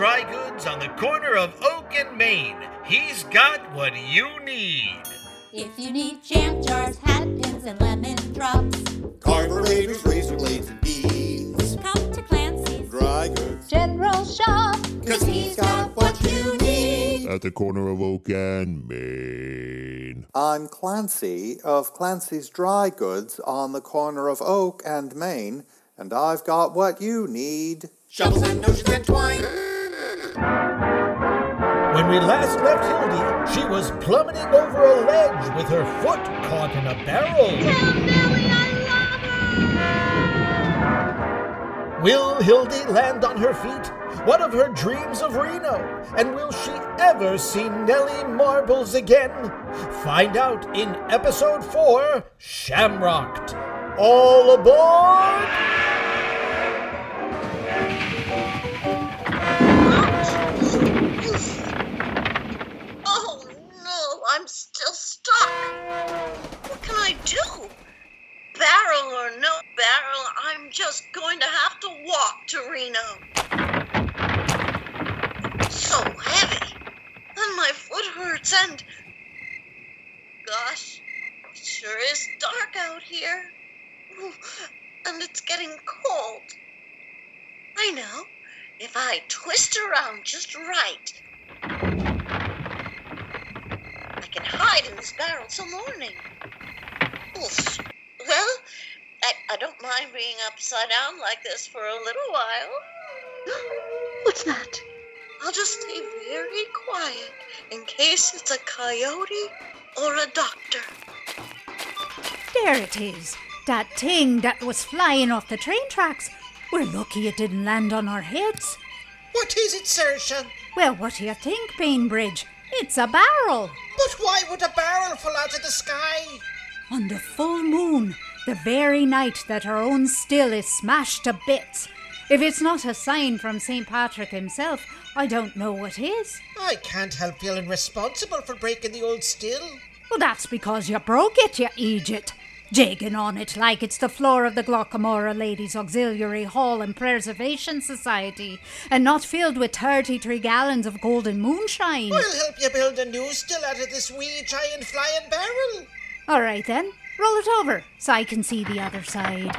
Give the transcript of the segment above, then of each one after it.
Dry Goods on the corner of Oak and Main. He's got what you need. If you need jam jars, hat pins, and lemon drops, Carburetors, razor blades, and beads. come to Clancy's Dry goods. General Shop. Cause he's got what you need. at the corner of Oak and Main. I'm Clancy of Clancy's Dry Goods on the corner of Oak and Main, and I've got what you need. Shovels and notions and twine. When we last left Hildy, she was plummeting over a ledge with her foot caught in a barrel. Tell Millie I love her! Will Hildy land on her feet? What of her dreams of Reno? And will she ever see Nellie Marbles again? Find out in episode 4 Shamrocked. All aboard! I'm still stuck. What can I do? Barrel or no barrel, I'm just going to have to walk to Reno. So heavy. And my foot hurts and. Gosh, it sure is dark out here. And it's getting cold. I know. If I twist around just right, I in this barrel till morning. Oof. Well, I, I don't mind being upside down like this for a little while. What's that? I'll just stay very quiet in case it's a coyote or a doctor. There it is. That thing that was flying off the train tracks. We're lucky it didn't land on our heads. What is it, Saoirse? Well, what do you think, Bainbridge? It's a barrel. But why would a barrel fall out of the sky? On the full moon, the very night that our own still is smashed to bits. If it's not a sign from St. Patrick himself, I don't know what is. I can't help feeling responsible for breaking the old still. Well, that's because you broke it, you eejit. Jigging on it like it's the floor of the Glocca Morra Ladies Auxiliary Hall and Preservation Society, and not filled with 33 gallons of golden moonshine. We'll help you build a new still out of this wee giant flying barrel. All right then, roll it over so I can see the other side.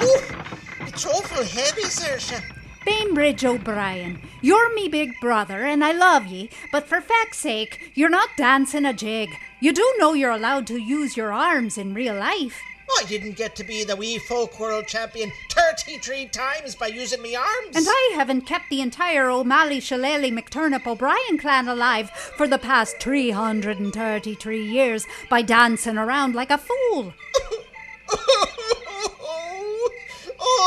Oof, it's awful heavy, Saoirse. Bainbridge O'Brien, you're me big brother and I love ye, but for fact's sake, you're not dancing a jig. You do know you're allowed to use your arms in real life. I didn't get to be the wee folk world champion 33 times by using me arms. And I haven't kept the entire O'Malley Shillelagh McTurnip O'Brien clan alive for the past 333 years by dancing around like a fool.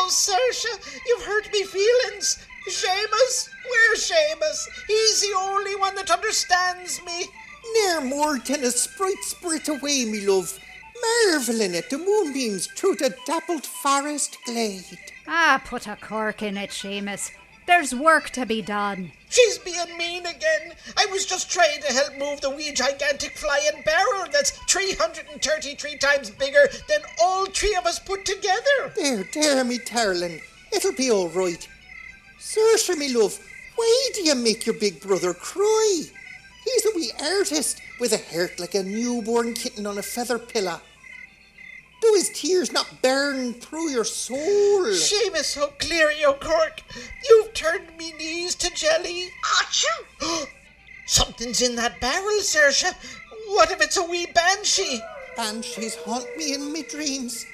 oh, oh, you've hurt me feelings. Seamus, where's Seamus? He's the only one that understands me. Ne'er more than a sprite spirit away, me love, marvelling at the moonbeams through the dappled forest glade. Ah, put a cork in it, Seamus. There's work to be done. She's being mean again. I was just trying to help move the wee gigantic flying barrel that's 333 times bigger than all three of us put together. Oh, there, there, me darling, it'll be all right. Saoirse, me love, why do you make your big brother cry? He's a wee artist with a heart like a newborn kitten on a feather pillow. Do his tears not burn through your soul? Seamus O'Cleary O'Cork, you've turned me knees to jelly. Achoo! Something's in that barrel, Saoirse. What if it's a wee banshee? Banshees haunt me in me dreams.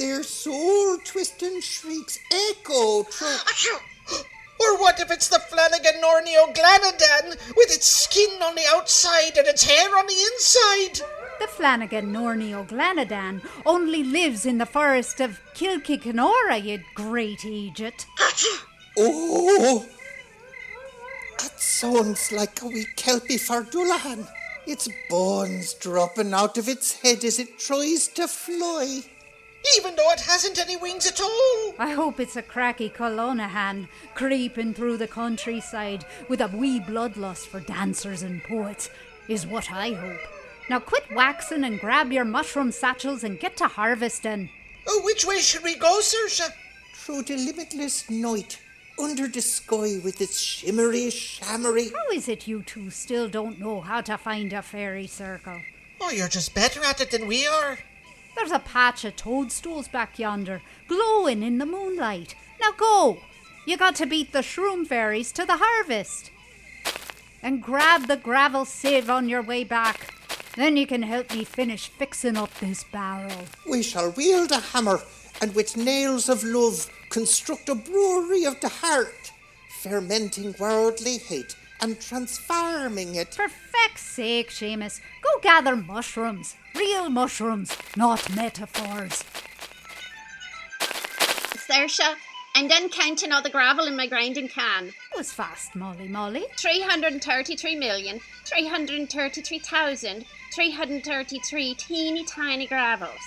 Their soul twisting shrieks echo through. Achoo! Or what if it's the Flanagan Norneo Glanadan with its skin on the outside and its hair on the inside? The Flanagan Norneo Glanadan only lives in the forest of Kilkikanora, you great eejit. Oh, that sounds like a wee kelpie for Dullahan. Its bones dropping out of its head as it tries to fly. Even though it hasn't any wings at all. I hope it's a cracky Colonahan creeping through the countryside with a wee bloodlust for dancers and poets, is what I hope. Now quit waxing and grab your mushroom satchels and get to harvesting. Oh, which way should we go, Saoirse? Through the limitless night, under the sky with its shimmery shammery. How is it you two still don't know how to find a fairy circle? Oh, you're just better at it than we are. There's a patch of toadstools back yonder, glowing in the moonlight. Now go! You got to beat the shroom fairies to the harvest. And grab the gravel sieve on your way back. Then you can help me finish fixing up this barrel. We shall wield a hammer and with nails of love construct a brewery of the heart, fermenting worldly hate and transforming it. For feck's sake, Seamus, go gather mushrooms. Real mushrooms, not metaphors. Saoirse, I'm done counting all the gravel in my grinding can. That was fast, Molly Molly. 333,333,333 teeny tiny gravels.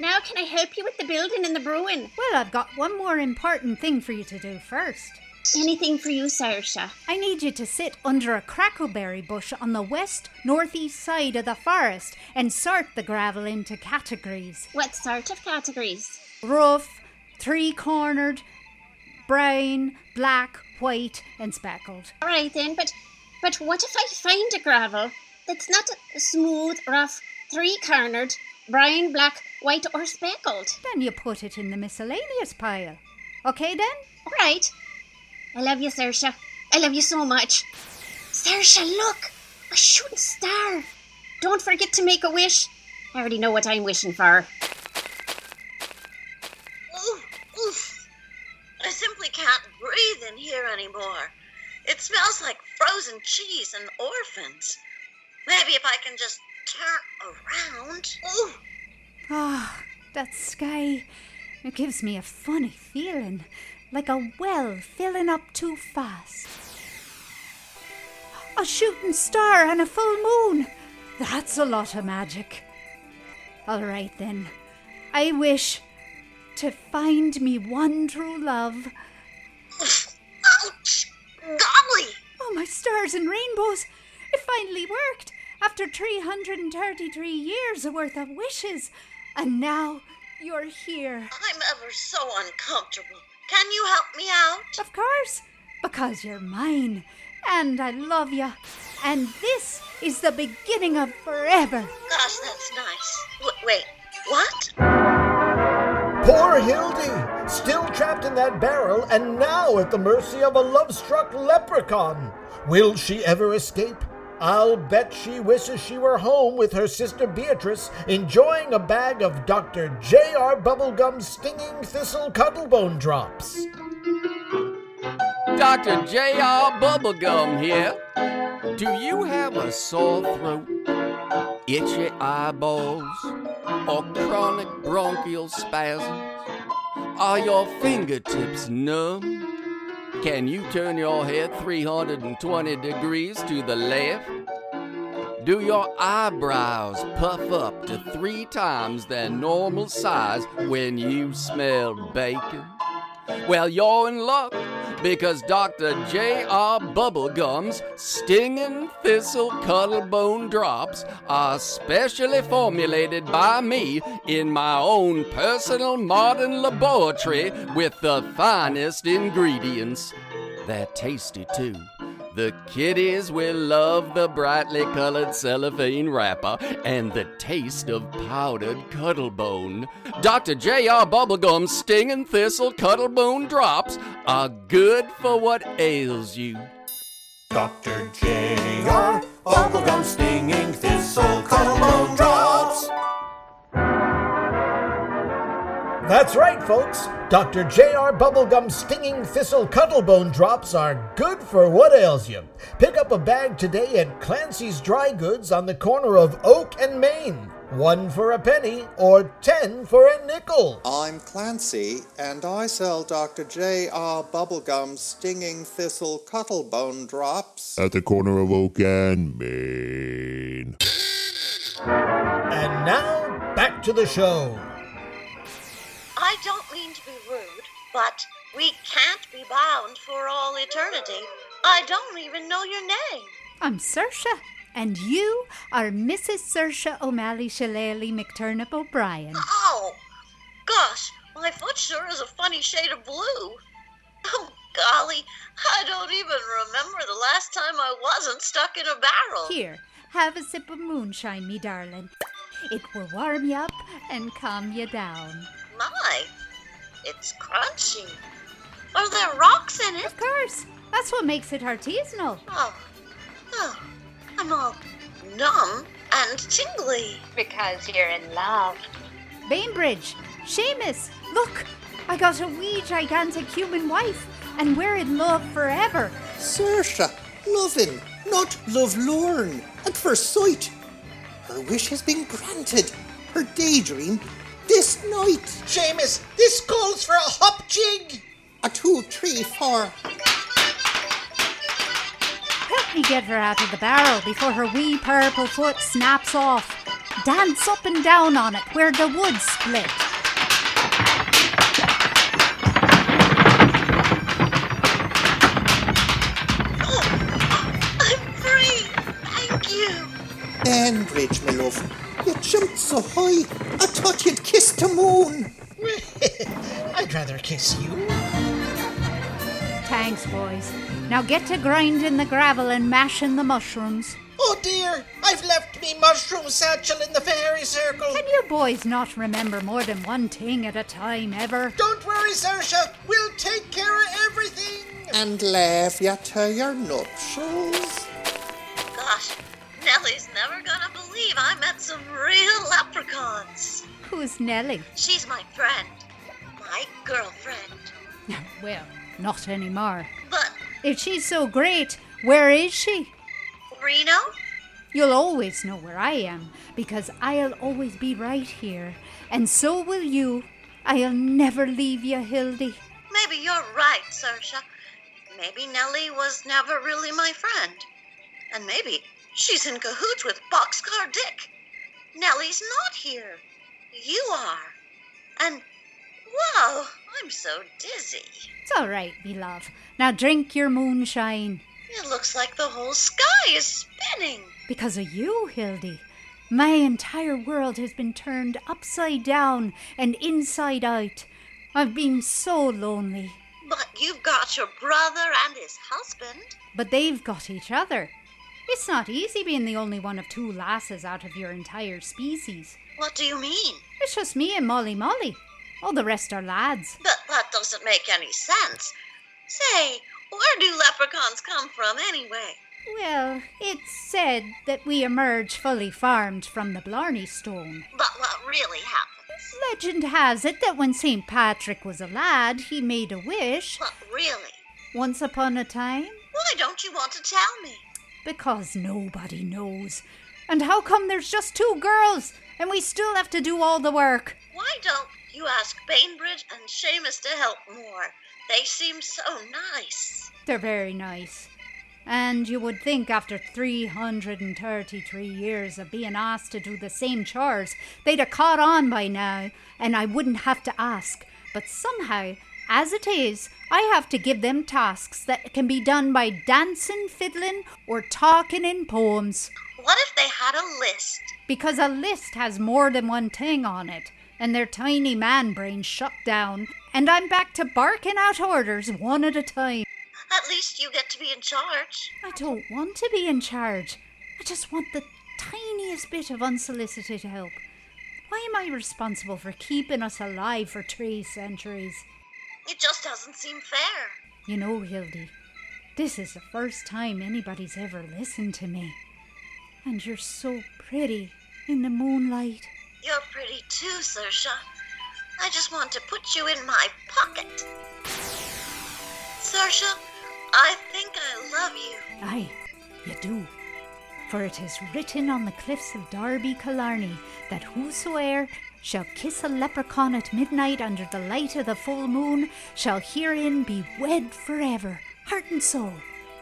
Now can I help you with the building and the brewing? Well, I've got one more important thing for you to do first. Anything for you, Saoirse. I need you to sit under a crackleberry bush on the west northeast side of the forest and sort the gravel into categories What sort of categories? rough, three cornered, brown, black, white, and speckled. All right then, but but what if I find a gravel that's not smooth, rough, three-cornered, brown, black, white, or speckled? Then you put it in the miscellaneous pile. Okay then? All right. I love you, Saoirse. I love you so much. Saoirse, look! A shooting star! Don't forget to make a wish. I already know what I'm wishing for. Oof, oof. I simply can't breathe in here anymore. It smells like frozen cheese and orphans. Maybe if I can just turn around. Ooh, Ah, that sky. It gives me a funny feeling, like a well filling up too fast. A shooting star and a full moon. That's a lot of magic. All right then. I wish to find me one true love. ouch! Golly! Oh, my stars and rainbows! It finally worked after 333 years worth of wishes. And now you're here. I'm ever so uncomfortable. Can you help me out? Of course, because you're mine and I love you. And this is the beginning of forever. Gosh, that's nice. W- wait, what? Poor Hildy, still trapped in that barrel and now at the mercy of a love struck leprechaun. Will she ever escape? I'll bet she wishes she were home with her sister Beatrice, enjoying a bag of Dr. J.R. Bubblegum's stinging thistle cuttlebone drops. Dr. J.R. Bubblegum here. Do you have a sore throat, itchy eyeballs, or chronic bronchial spasms? Are your fingertips numb? Can you turn your head 320 degrees to the left? Do your eyebrows puff up to three times their normal size when you smell bacon? Well, you're in luck because Dr. J.R. Bubblegum's Stinging Thistle Cuttlebone Drops are specially formulated by me in my own personal modern laboratory with the finest ingredients. They're tasty too. The kiddies will love the brightly colored cellophane wrapper and the taste of powdered cuttlebone. Dr. J.R. Bubblegum's Stinging Thistle Cuttlebone Drops are good for what ails you. Dr. J.R. Bubblegum Stinging That's right, folks. Dr. J.R. Bubblegum's Stinging Thistle Cuttlebone Drops are good for what ails you. Pick up a bag today at Clancy's Dry Goods on the corner of Oak and Main. One for a penny or ten for a nickel. I'm Clancy, and I sell Dr. J.R. Bubblegum Stinging Thistle Cuttlebone Drops. At the corner of Oak and Main. And now, back to the show. I don't mean to be rude, but we can't be bound for all eternity. I don't even know your name. I'm Saoirse, and you are Mrs. Saoirse O'Malley Shillelagh McTurnip O'Brien. Oh, gosh, my foot sure is a funny shade of blue. Oh, golly, I don't even remember the last time I wasn't stuck in a barrel. Here, have a sip of moonshine, me darling. It will warm you up and calm you down. My, it's crunchy. Are there rocks in it? Of course, that's what makes it artisanal. Oh, oh, I'm all numb and tingly. Because you're in love. Bainbridge, Seamus, look, I got a wee gigantic human wife, and we're in love forever. Saoirse, loving, not love-lorn, at first sight. Her wish has been granted. Her daydream this night. Seamus, this calls for a hop jig. A two, three, four. Help me get her out of the barrel before her wee purple foot snaps off. Dance up and down on it where the wood split. Oh, I'm free. Thank you. Bainbridge, my love. You jumped so high. I thought you'd kiss the moon. I'd rather kiss you. Thanks, boys. Now get to grinding the gravel and mashing the mushrooms. Oh dear, I've left me mushroom satchel in the fairy circle. Can you boys not remember more than one thing at a time ever? Don't worry, Saoirse. We'll take care of everything. And laugh you to your nuptials. Gosh, Nellie's never gonna believe I met some real leprechauns. Who's Nellie? She's my friend. My girlfriend. Well, not anymore. But If she's so great, where is she? Reno? You'll always know where I am, because I'll always be right here. And so will you. I'll never leave you, Hildy. Maybe you're right, Saoirse. Maybe Nellie was never really my friend. And maybe she's in cahoots with Boxcar Dick. Nellie's not here. You are. And, wow, I'm so dizzy. It's all right, me love. Now drink your moonshine. It looks like the whole sky is spinning. Because of you, Hildy. My entire world has been turned upside down and inside out. I've been so lonely. But you've got your brother and his husband. But they've got each other. It's not easy being the only one of two lasses out of your entire species. What do you mean? It's just me and Molly Molly. All the rest are lads. But that doesn't make any sense. Say, where do leprechauns come from anyway? Well, it's said that we emerge fully farmed from the Blarney Stone. But what really happens? Legend has it that when St. Patrick was a lad, he made a wish. What really? Once upon a time? Why don't you want to tell me? Because nobody knows. And how come there's just two girls and we still have to do all the work? Why don't you ask Bainbridge and Seamus to help more? They seem so nice. They're very nice. And you would think after 333 years of being asked to do the same chores, they'd have caught on by now, and I wouldn't have to ask. But somehow, as it is, I have to give them tasks that can be done by dancing, fiddling, or talking in poems. What if they had a list? Because a list has more than one thing on it, and their tiny man brains shut down, and I'm back to barking out orders one at a time. At least you get to be in charge. I don't want to be in charge. I just want the tiniest bit of unsolicited help. Why am I responsible for keeping us alive for three centuries? It just doesn't seem fair. You know, Hildy, this is the first time anybody's ever listened to me. And you're so pretty in the moonlight. You're pretty too, Saoirse. I just want to put you in my pocket. Saoirse, I think I love you. Aye, you do. For it is written on the cliffs of Darby Killarney that whosoe'er shall kiss a leprechaun at midnight under the light of the full moon shall herein be wed forever, heart and soul,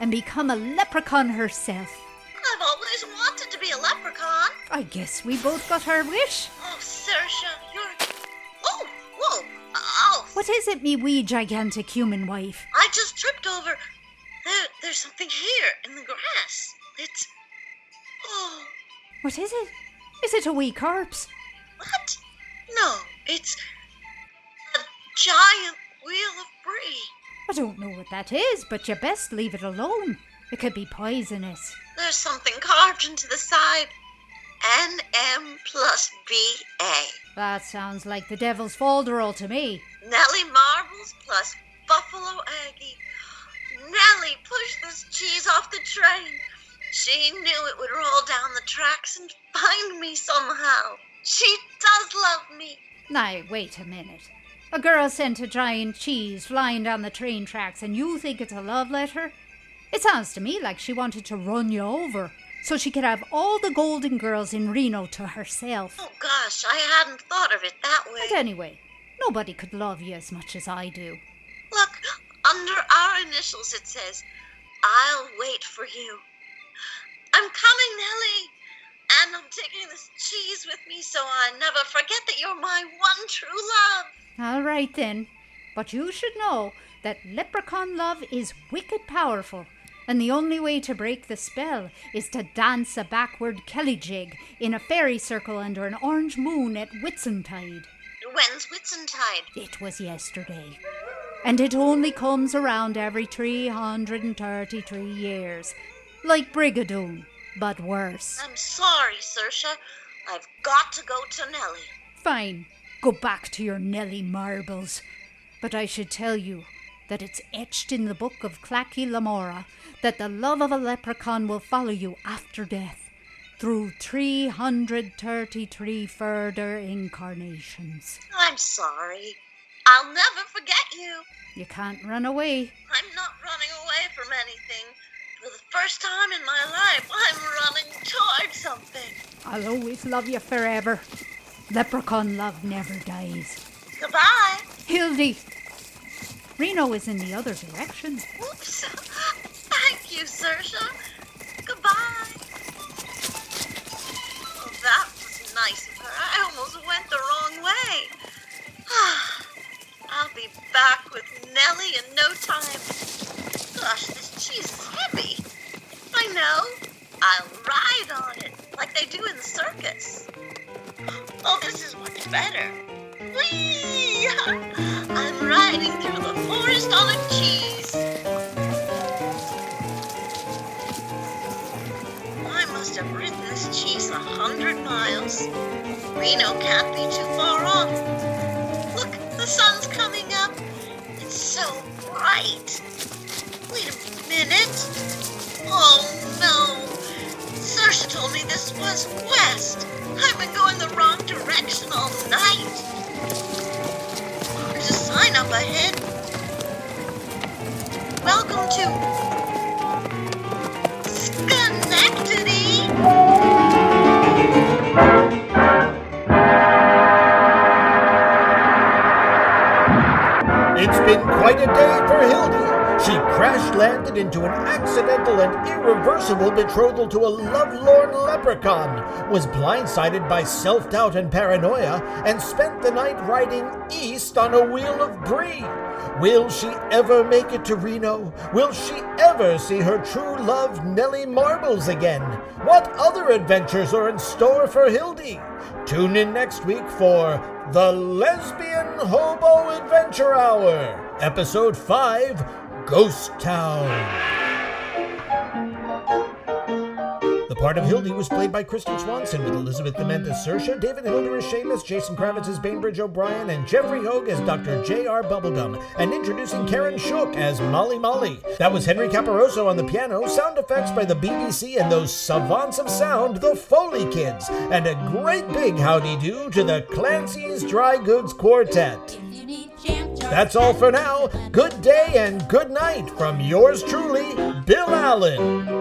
and become a leprechaun herself. I've always wanted to be a leprechaun. I guess we both got our wish. Oh, Saoirse, you're. Oh, whoa. Oh, What is it, me wee gigantic human wife? I just tripped over. There, there's something here in the grass. It's. Oh, What is it? Is it a wee corpse? what? No, it's. A giant wheel of brie. I don't know what that is, but you best leave it alone. It could be poisonous. There's something carved into the side. NM plus BA. That sounds like the devil's folderol to me. Nellie Marbles plus Buffalo Aggie. Nellie pushed this cheese off the train. She knew it would roll down the tracks and find me somehow. She does love me. Now, wait a minute. A girl sent a giant cheese flying down the train tracks, and you think it's a love letter? It sounds to me like she wanted to run you over so she could have all the golden girls in Reno to herself. Oh gosh, I hadn't thought of it that way. But anyway, nobody could love you as much as I do. Look, under our initials it says, I'll wait for you. I'm coming, Nellie. And I'm taking this cheese with me so I never forget that you're my one true love. All right then. But you should know that leprechaun love is wicked powerful, and the only way to break the spell is to dance a backward Kelly jig in a fairy circle under an orange moon at Whitsuntide. When's Whitsuntide? It was yesterday. And it only comes around every 333 years. Like Brigadoon, but worse. I'm sorry, Saoirse. I've got to go to Nellie. Fine, go back to your Nellie Marbles. But I should tell you that it's etched in the book of Clacky Lamora that the love of a leprechaun will follow you after death through 333 further incarnations. I'm sorry. I'll never forget you. You can't run away. I'm not running away from anything. For the first time in my life, I'm running toward something. I'll always love you forever. Leprechaun love never dies. Goodbye. Hildy! Reno is in the other direction. Oops. Reno can't be too far off. Look, the sun's coming up. It's so bright. Wait a minute. Oh no. Saoirse told me this was west. I've been going the wrong direction all night. There's a sign up ahead. Welcome to Hildy. She crash landed into an accidental and irreversible betrothal to a lovelorn leprechaun, was blindsided by self doubt and paranoia, and spent the night riding east on a wheel of brie. Will she ever make it to Reno? Will she ever see her true love, Nellie Marbles, again? What other adventures are in store for Hildy? Tune in next week for The Lesbian Hobo Adventure Hour, Episode 5 Ghost Town. The part of Hildy was played by Kristen Swanson, with Elizabeth Dement as Saoirse, David Hilder as Seamus, Jason Kravitz as Bainbridge O'Brien, and Jeffrey Hogue as Dr. J.R. Bubblegum, and introducing Karen Shook as Molly Molly. That was Henry Caparoso on the piano, sound effects by the BBC and those savants of sound, the Foley Kids, and a great big howdy do to the Clancy's Dry Goods Quartet. That's all for now. Good day and good night from yours truly, Bill Allen.